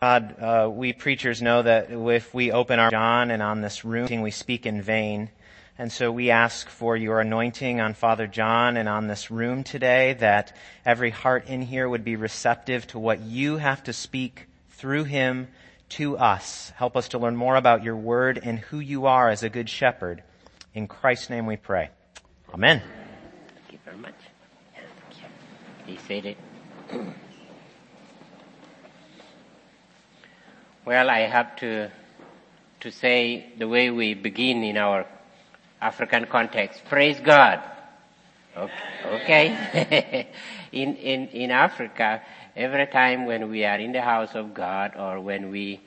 God, uh, we preachers know that if we open our John and on this room, we speak in vain. And so we ask for your anointing on Father John and on this room today that every heart in here would be receptive to what you have to speak through him to us. Help us to learn more about your word and who you are as a good shepherd. In Christ's name we pray. Amen. Thank you very much. He said it. Well, I have to, to say the way we begin in our African context. Praise God. Okay. in, in, in Africa, every time when we are in the house of God or when we,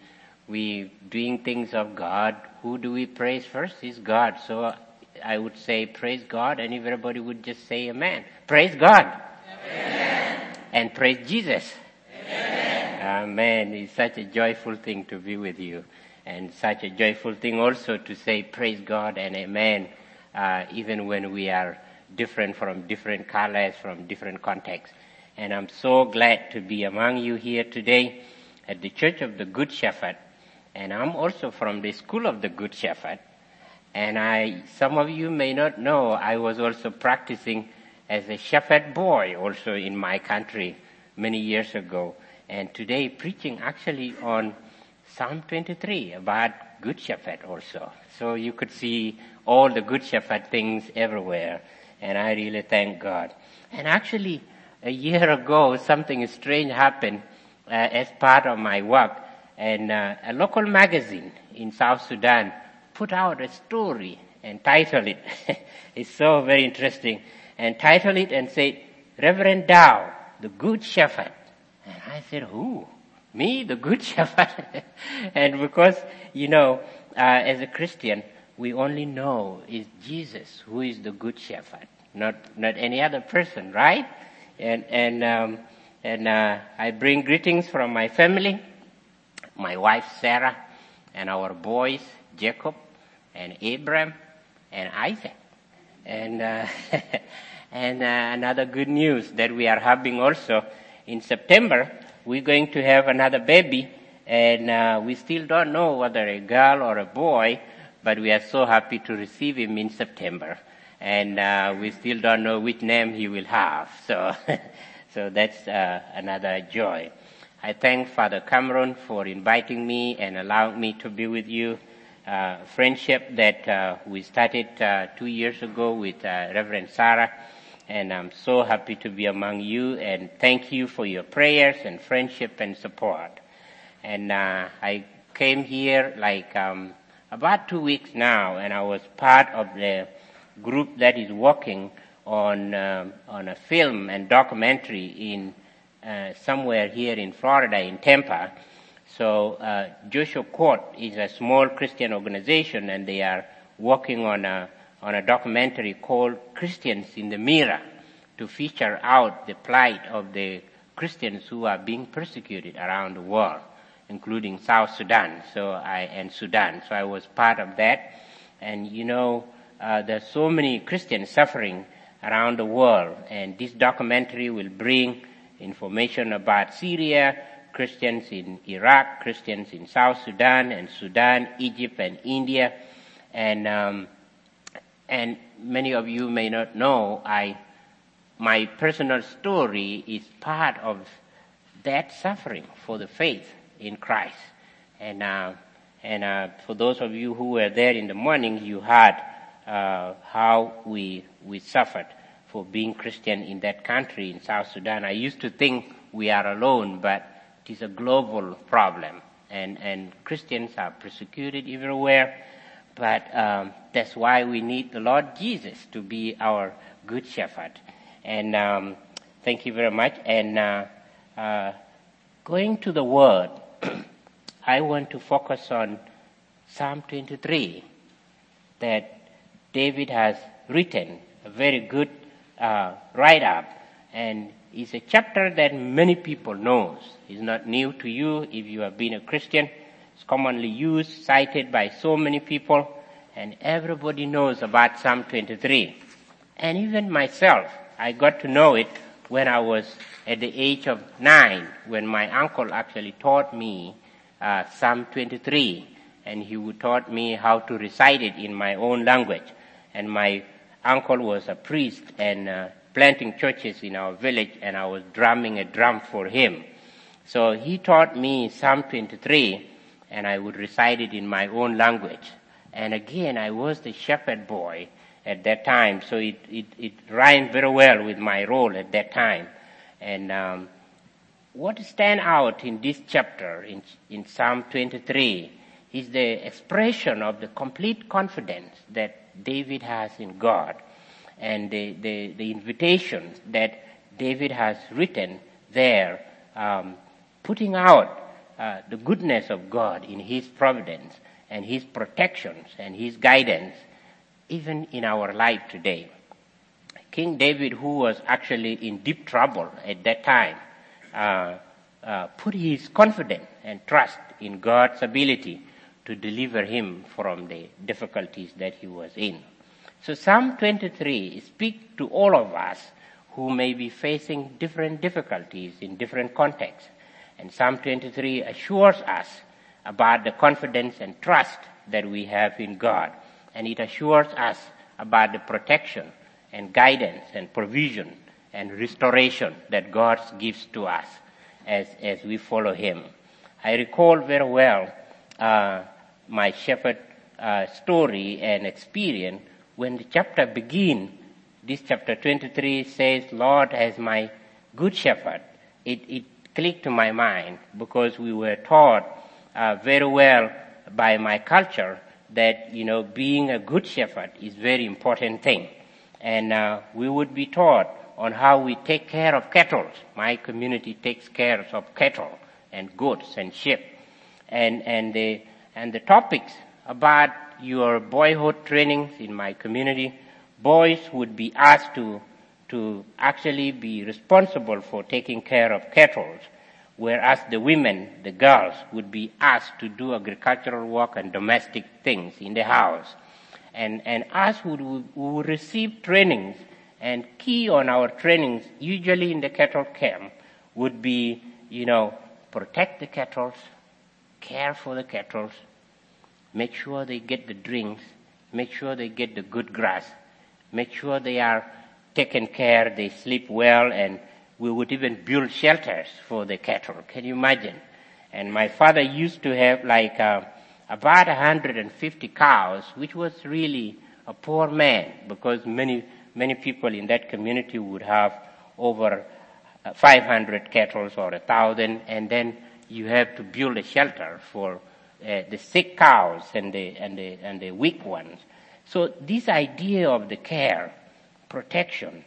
we doing things of God, who do we praise first? Is God. So I would say praise God and everybody would just say amen. Praise God. Amen. And praise Jesus. Amen. It's such a joyful thing to be with you. And such a joyful thing also to say praise God and amen, uh, even when we are different from different colors, from different contexts. And I'm so glad to be among you here today at the Church of the Good Shepherd. And I'm also from the School of the Good Shepherd. And I, some of you may not know, I was also practicing as a shepherd boy also in my country many years ago and today preaching actually on Psalm 23 about Good Shepherd also. So you could see all the Good Shepherd things everywhere, and I really thank God. And actually, a year ago, something strange happened uh, as part of my work, and uh, a local magazine in South Sudan put out a story and titled it. it's so very interesting, and titled it and said, Reverend Daau, the Good Shepherd I said, who? Me, the good shepherd? and because, you know, uh, as a Christian, we only know is Jesus who is the good shepherd, not, not any other person, right? And, and, um, and, uh, I bring greetings from my family, my wife Sarah, and our boys, Jacob, and Abraham, and Isaac. And, uh, and, uh, another good news that we are having also in September, we're going to have another baby, and uh, we still don't know whether a girl or a boy, but we are so happy to receive him in September. And uh, we still don't know which name he will have. So, so that's uh, another joy. I thank Father Cameron for inviting me and allowing me to be with you. Uh, friendship that uh, we started uh, two years ago with Reverend Sarah and I'm so happy to be among you and thank you for your prayers and friendship and support. And uh, I came here like um, about two weeks now, and I was part of the group that is working on um, on a film and documentary in uh, somewhere here in Florida in Tampa. So uh, Joshua Court is a small Christian organization, and they are working on a on a documentary called Christians in the Mirror to feature out the plight of the Christians who are being persecuted around the world, including South Sudan so I, and Sudan. So I was part of that. And you know, uh, there's so many Christians suffering around the world, and this documentary will bring information about Syria, Christians in Iraq, Christians in South Sudan and Sudan, Egypt and India, and um, and many of you may not know, I, my personal story is part of that suffering for the faith in Christ. And, uh, and uh, for those of you who were there in the morning, you heard uh, how we, we suffered for being Christian in that country, in South Sudan. I used to think we are alone, but it is a global problem. And, and Christians are persecuted everywhere. But um, that's why we need the Lord Jesus to be our good shepherd. And um, thank you very much. And uh, uh, going to the Word, I want to focus on Psalm 23 that David has written, a very good uh, write-up, and it's a chapter that many people knows. It's not new to you if you have been a Christian. It's commonly used, cited by so many people, and everybody knows about Psalm 23. And even myself, I got to know it when I was at the age of nine, when my uncle actually taught me uh, Psalm 23, and he taught me how to recite it in my own language. And my uncle was a priest and uh, planting churches in our village, and I was drumming a drum for him. So he taught me Psalm 23, and I would recite it in my own language. And again, I was the shepherd boy at that time, so it, it, it rhymed very well with my role at that time. And um, what stand out in this chapter, in, in Psalm 23, is the expression of the complete confidence that David has in God and the, the, the invitation that David has written there, um, putting out uh, the goodness of God in His providence and His protections and His guidance, even in our life today. King David, who was actually in deep trouble at that time, uh, uh, put his confidence and trust in God's ability to deliver him from the difficulties that he was in. So Psalm 23 speaks to all of us who may be facing different difficulties in different contexts. And Psalm 23 assures us about the confidence and trust that we have in God. And it assures us about the protection and guidance and provision and restoration that God gives to us as, as we follow Him. I recall very well uh, my shepherd uh, story and experience when the chapter begins. This chapter 23 says, Lord as my good shepherd. It, it clicked to my mind because we were taught uh, very well by my culture that, you know, being a good shepherd is very important thing. And uh, we would be taught on how we take care of cattle. My community takes care of cattle and goats and sheep. And, and the, and the topics about your boyhood trainings in my community, boys would be asked to, to actually be responsible for taking care of cattle, whereas the women, the girls, would be asked to do agricultural work and domestic things in the house. And, and us would, would receive trainings and key on our trainings, usually in the cattle camp, would be, you know, protect the cattle, care for the cattle, make sure they get the drinks, make sure they get the good grass, make sure they are taken care, they sleep well, and we would even build shelters for the cattle. Can you imagine? And my father used to have like uh, about 150 cows, which was really a poor man because many many people in that community would have over uh, 500 cattle or a thousand, and then you have to build a shelter for uh, the sick cows and the and the and the weak ones. So this idea of the care, protection,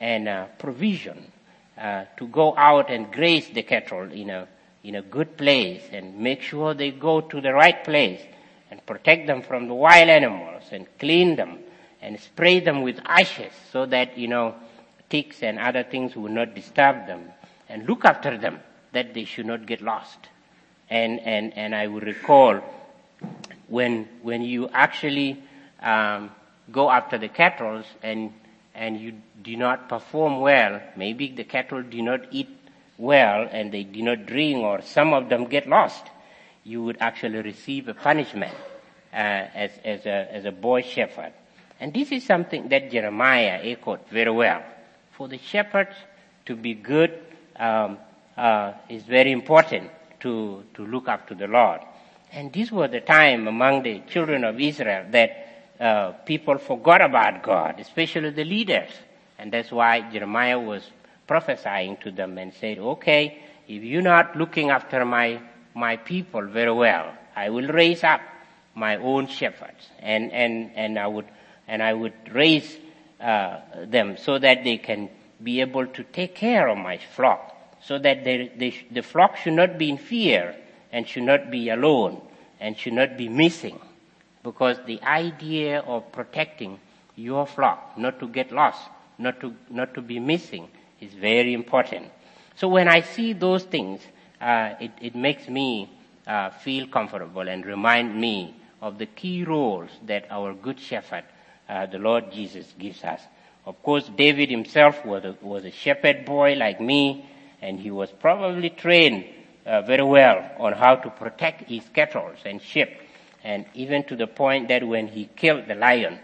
and uh, provision uh, to go out and graze the cattle in a in a good place and make sure they go to the right place and protect them from the wild animals and clean them and spray them with ashes so that, you know, ticks and other things will not disturb them and look after them that they should not get lost. And, and, and I will recall when, when you actually, um, go after the cattle and, and you do not perform well, maybe the cattle do not eat well and they do not drink or some of them get lost, you would actually receive a punishment, uh, as, as a, as a boy shepherd. And this is something that Jeremiah echoed very well. For the shepherds to be good um, uh, is very important to, to look up to the Lord. And this was the time among the children of Israel that uh, people forgot about God, especially the leaders. And that's why Jeremiah was prophesying to them and said, okay, if you're not looking after my, my people very well, I will raise up my own shepherds and, and, and I would and I would raise uh, them so that they can be able to take care of my flock, so that they, they, the flock should not be in fear and should not be alone and should not be missing. Because the idea of protecting your flock, not to get lost, not to, not to be missing, is very important. So when I see those things, uh, it, it makes me uh, feel comfortable and remind me of the key roles that our good shepherd uh, the Lord Jesus gives us. Of course, David himself was a, was a shepherd boy like me, and he was probably trained uh, very well on how to protect his cattle and sheep, and even to the point that when he killed the lion,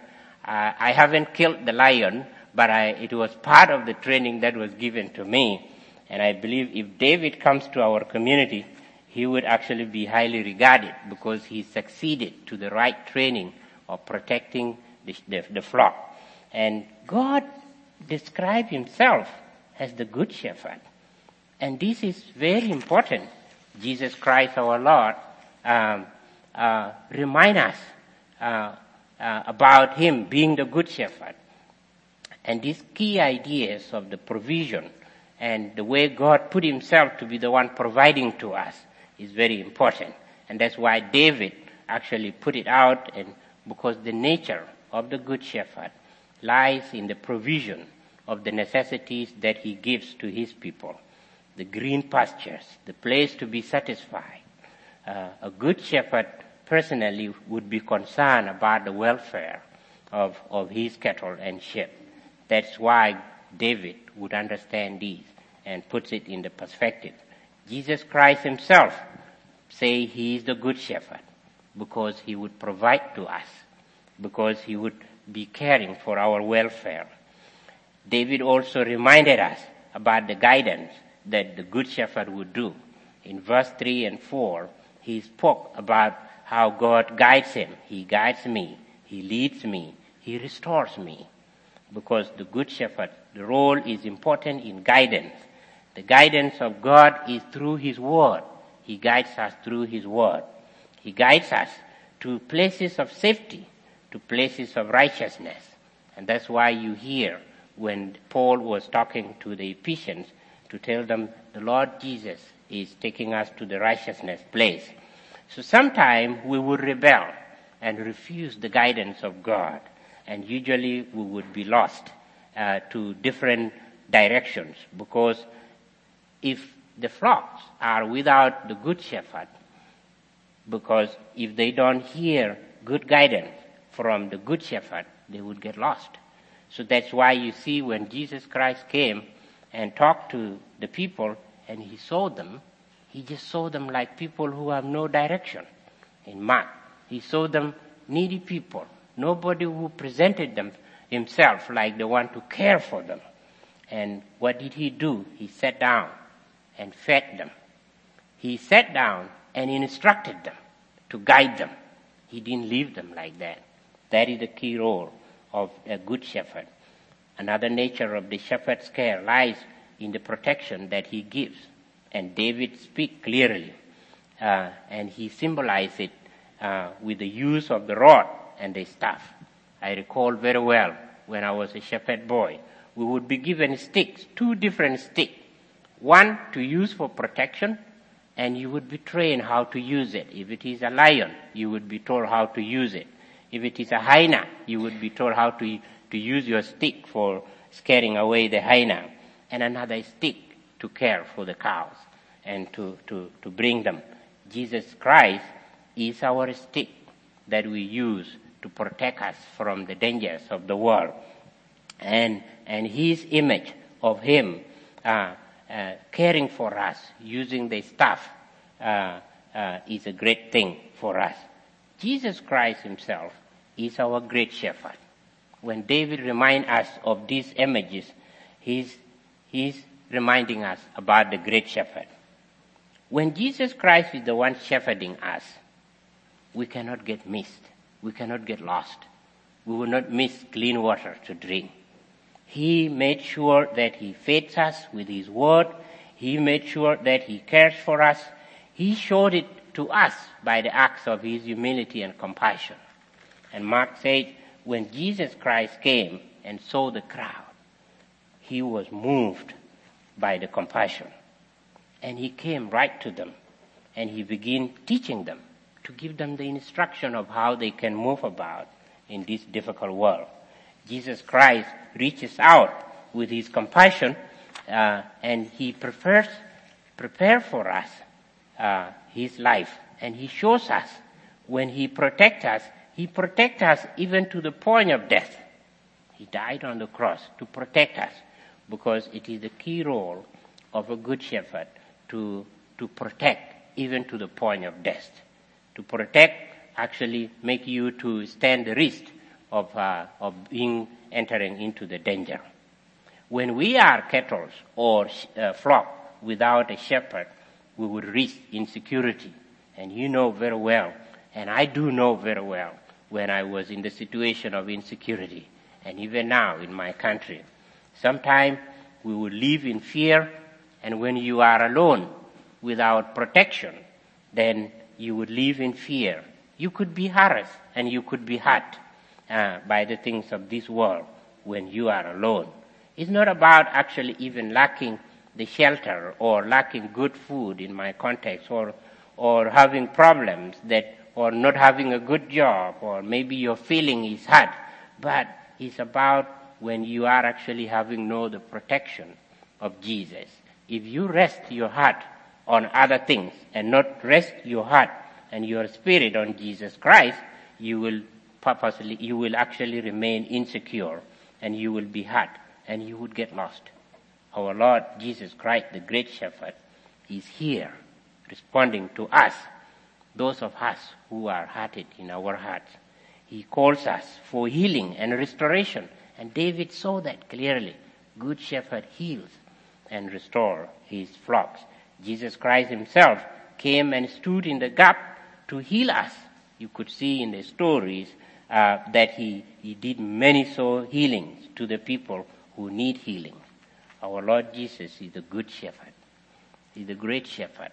uh, I haven't killed the lion, but I, it was part of the training that was given to me. And I believe if David comes to our community, he would actually be highly regarded because he succeeded to the right training of protecting the, the, the flock. And God described himself as the good shepherd. And this is very important. Jesus Christ our Lord um, uh, remind us uh, uh, about him being the good shepherd. And these key ideas of the provision and the way God put himself to be the one providing to us is very important. And that's why David actually put it out and because the nature of the good shepherd lies in the provision of the necessities that he gives to his people. The green pastures, the place to be satisfied. Uh, a good shepherd personally would be concerned about the welfare of, of his cattle and sheep. That's why David would understand these and puts it in the perspective. Jesus Christ himself say he is the good shepherd because he would provide to us, because he would be caring for our welfare. David also reminded us about the guidance that the good shepherd would do. In verse 3 and 4, he spoke about how God guides him. He guides me. He leads me. He restores me. Because the good shepherd, the role is important in guidance. The guidance of God is through his word. He guides us through his word. He guides us to places of safety, to places of righteousness. And that's why you hear when Paul was talking to the Ephesians to tell them the Lord Jesus is taking us to the righteousness place. So sometimes we would rebel and refuse the guidance of God, and usually we would be lost uh, to different directions because if the flocks are without the good shepherd, because if they don't hear good guidance from the good shepherd, they would get lost. So that's why you see when Jesus Christ came and talked to the people and he saw them, he just saw them like people who have no direction. In mind. he saw them needy people, nobody who presented them himself like the one to care for them. And what did he do? He sat down and fed them. He sat down and instructed them to guide them. He didn't leave them like that. That is the key role of a good shepherd. Another nature of the shepherd's care lies in the protection that he gives. And David speak clearly, uh, and he symbolizes it uh, with the use of the rod and the staff. I recall very well when I was a shepherd boy, we would be given sticks, two different sticks. One to use for protection, and you would be trained how to use it. If it is a lion, you would be told how to use it. If it is a hyena, you would be told how to, to use your stick for scaring away the hyena. And another stick to care for the cows and to, to, to bring them. Jesus Christ is our stick that we use to protect us from the dangers of the world. And, and his image of him, uh, uh, caring for us, using the staff, uh, uh, is a great thing for us. Jesus Christ himself is our great shepherd. When David reminds us of these images, he's, he's reminding us about the great shepherd. When Jesus Christ is the one shepherding us, we cannot get missed. We cannot get lost. We will not miss clean water to drink. He made sure that He feeds us with His word. He made sure that He cares for us. He showed it to us by the acts of His humility and compassion. And Mark said, when Jesus Christ came and saw the crowd, he was moved by the compassion. And he came right to them and he began teaching them to give them the instruction of how they can move about in this difficult world. Jesus Christ reaches out with his compassion uh, and he prepares prepare for us uh, his life and he shows us when he protects us he protects us even to the point of death. He died on the cross to protect us because it is the key role of a good shepherd to to protect even to the point of death. To protect actually make you to stand the risk of, uh, of being entering into the danger. When we are cattle or uh, flock without a shepherd, we would risk insecurity. And you know very well, and I do know very well, when I was in the situation of insecurity, and even now in my country, sometimes we would live in fear, and when you are alone without protection, then you would live in fear. You could be harassed and you could be hurt uh, by the things of this world when you are alone. It's not about actually even lacking the shelter or lacking good food in my context or, or having problems that, or not having a good job or maybe your feeling is hurt. but it's about when you are actually having no the protection of Jesus. If you rest your heart on other things and not rest your heart and your spirit on Jesus Christ, you will purposely, you will actually remain insecure and you will be hurt and you would get lost. Our Lord Jesus Christ, the great shepherd, is here responding to us, those of us who are hurted in our hearts. He calls us for healing and restoration. And David saw that clearly. Good shepherd heals and restore his flocks. Jesus Christ himself came and stood in the gap to heal us. You could see in the stories uh, that he, he did many so healings to the people who need healing. Our Lord Jesus is the good shepherd. He's the great shepherd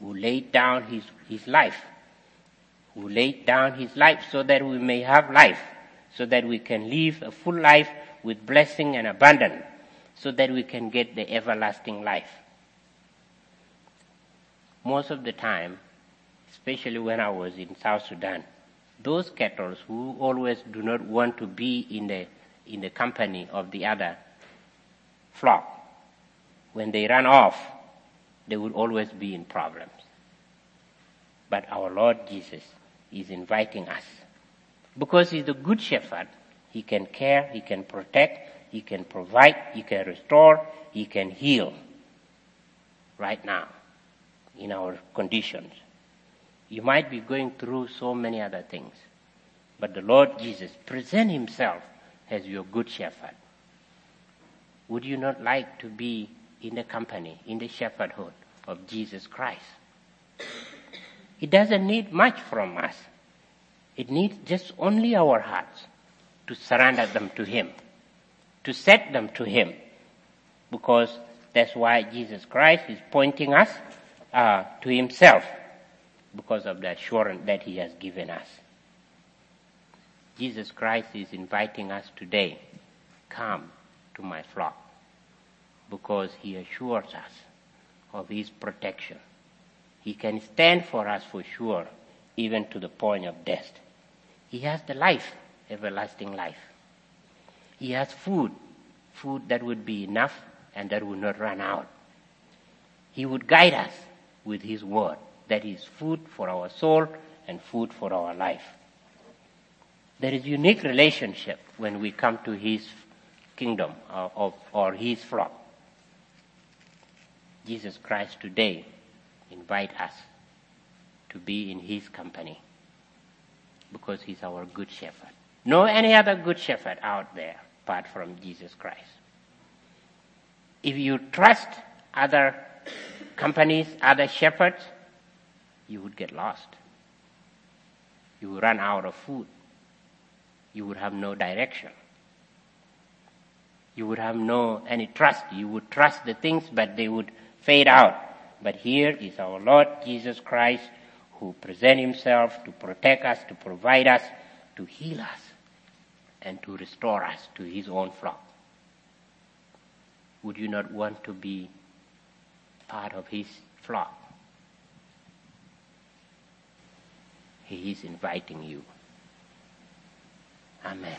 who laid down his, his life, who laid down his life so that we may have life, so that we can live a full life with blessing and abundance, so that we can get the everlasting life. Most of the time, especially when I was in South Sudan, those cattle who always do not want to be in the, in the company of the other flock, when they run off, they would always be in problems. But our Lord Jesus is inviting us. Because He's the good shepherd, He can care, He can protect, He can provide, He can restore, He can heal right now in our conditions. You might be going through so many other things. But the Lord Jesus present himself as your good shepherd. Would you not like to be in the company, in the shepherdhood of Jesus Christ? It doesn't need much from us. It needs just only our hearts to surrender them to Him, to set them to Him, because that's why Jesus Christ is pointing us uh, to Himself because of the assurance that He has given us. Jesus Christ is inviting us today, come to my flock, because He assures us of His protection. He can stand for us for sure, even to the point of death. He has the life, everlasting life. He has food, food that would be enough and that would not run out. He would guide us with His word that is food for our soul and food for our life. There is unique relationship when we come to His kingdom or, uh, or, or His flock. Jesus Christ today invite us to be in His company because He's our good shepherd. No any other good shepherd out there apart from Jesus Christ. If you trust other companies, other shepherds, you would get lost. You would run out of food. You would have no direction. You would have no any trust. You would trust the things, but they would fade out. But here is our Lord Jesus Christ who present himself to protect us, to provide us, to heal us, and to restore us to his own flock. Would you not want to be part of his flock? He is inviting you. Amen.